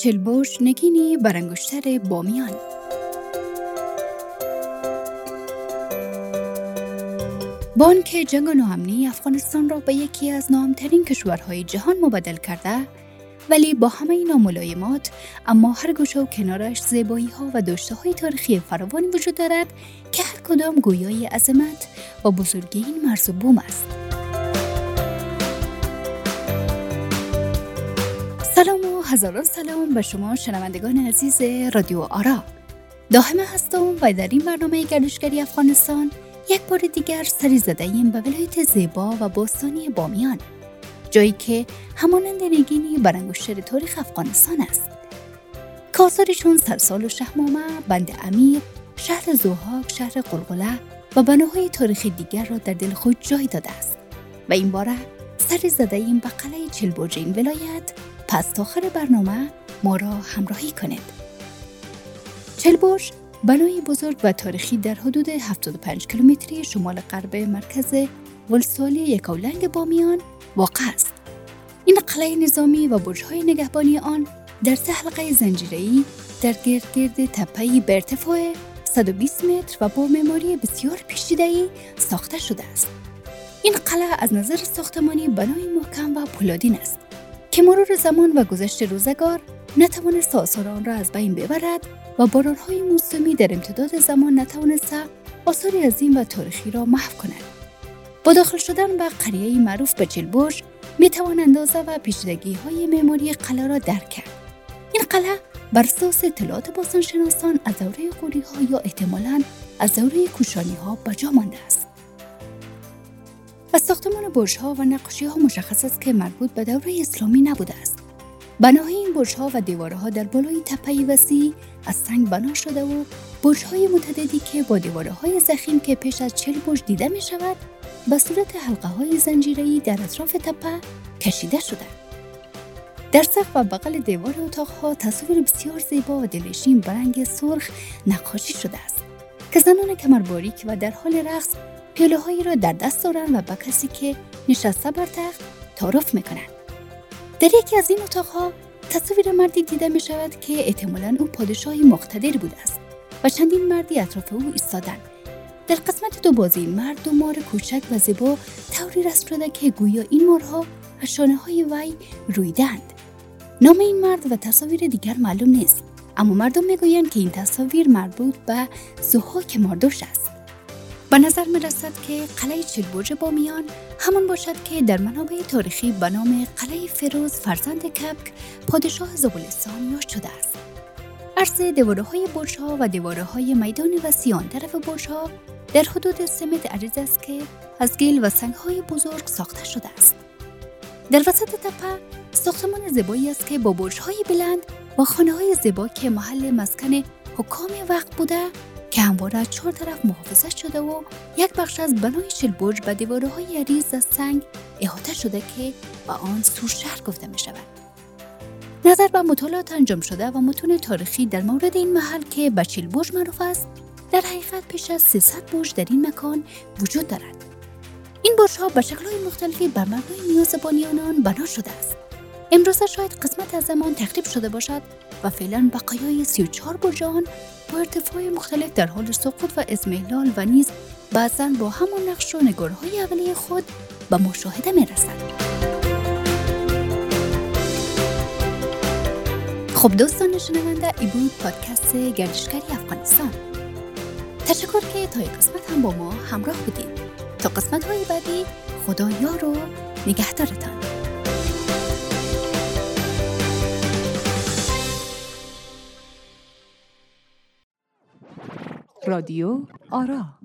چلبوش نگینی برانگشتر بامیان بانک جنگ ناامنی افغانستان را به یکی از نامترین کشورهای جهان مبدل کرده ولی با همه این ملایمات اما هر گوشه و کنارش زیبایی ها و داشته های تاریخی فراوانی وجود دارد که هر کدام گویای عظمت و بزرگی این مرز و بوم است. سلام هزاران سلام به شما شنوندگان عزیز رادیو آرا. داهمه هستم و در این برنامه گردشگری افغانستان یک بار دیگر سری زده به ولایت زیبا و باستانی بامیان جایی که همانند نگینی برانگشتر تاریخ افغانستان است کاسارشون سرسال و شهمامه بند امیر شهر زوهاک شهر قلقله و بناهای تاریخی دیگر را در دل خود جای داده است و این باره سری زده این به قلعه چلبرج ولایت پس تا آخر برنامه ما را همراهی کنید چلبرج بنای بزرگ و تاریخی در حدود 75 کیلومتری شمال غرب مرکز ولسوالی یکاولنگ بامیان واقع است. این قلعه نظامی و برجهای نگهبانی آن در سه حلقه زنجیره‌ای در گرد گرد تپه‌ای به ارتفاع 120 متر و با معماری بسیار پیچیده‌ای ساخته شده است. این قلعه از نظر ساختمانی بنای محکم و پولادین است که مرور زمان و گذشت روزگار نتوانست آثار آن را از بین ببرد و بارانهای موسمی در امتداد زمان نتوانسته آثاری عظیم و تاریخی را محو کند. با داخل شدن به قریه معروف به چلبوش می توان اندازه و پیچیدگی های معماری قلعه را درک کرد. این قلعه بر اساس اطلاعات شناسان از دوره قوری ها یا احتمالا از دوره کوشانی ها بجا مانده است. از ساختمان برج ها و نقاشی ها مشخص است که مربوط به دوره اسلامی نبوده است بناهای این برجها و دیوارها در بالای تپهی وسیع از سنگ بنا شده و برجهای متعددی که با دیوارهای زخیم که پیش از چل برج دیده می شود به صورت حلقه های زنجیره‌ای در اطراف تپه کشیده شده. در سقف و بغل دیوار اتاقها تصویر بسیار زیبا و دلشین برنگ سرخ نقاشی شده است که زنان کمر باریک و در حال رقص پیاله هایی را در دست دارند و به کسی که نشسته بر تخت تعارف می‌کنند در یکی از این اتاقها تصویر مردی دیده می شود که احتمالا او پادشاهی مقتدر بوده است و چندین مردی اطراف او ایستادند در قسمت دو بازی مرد دو مار کوچک و زیبا طوری رسم شده که گویا این مارها از شانه های وی رویدند. نام این مرد و تصاویر دیگر معلوم نیست اما مردم می‌گویند که این تصاویر مربوط به زحاک ماردوش است. به نظر می رسد که قلعه چلبرج بامیان همان باشد که در منابع تاریخی به نام قلعه فیروز فرزند کبک پادشاه زغلستان یاد شده است. عرض دیواره های برج ها و دیواره های میدان وسیعان طرف برج ها در حدود سه متر عریض است که از گل و سنگ های بزرگ ساخته شده است. در وسط تپه ساختمان زیبایی است که با برج های بلند و خانه های زیبا که محل مسکن حکام وقت بوده که همواره از چهار طرف محافظت شده و یک بخش از بنای شلبرج به دیواره های عریض از سنگ احاطه شده که به آن سور شهر گفته می شود. نظر به مطالعات انجام شده و متون تاریخی در مورد این محل که به چلبرج معروف است در حقیقت پیش از 300 برج در این مکان وجود دارد این برج ها به شکل های مختلفی بر مبنای نیاز بنا شده است امروزه شاید قسمت از زمان تخریب شده باشد و فعلا بقایای 34 برج آن با ارتفاع مختلف در حال سقوط و ازمهلال و نیز بعضا با همان نقش و نگارهای اولیه خود به مشاهده می رسند. خب دوستان شنونده ای بود پادکست گردشگری افغانستان. تشکر که تا قسمت هم با ما همراه بودید. تا قسمت های بعدی خدا یار و نگهدارتان. رادیو آرا.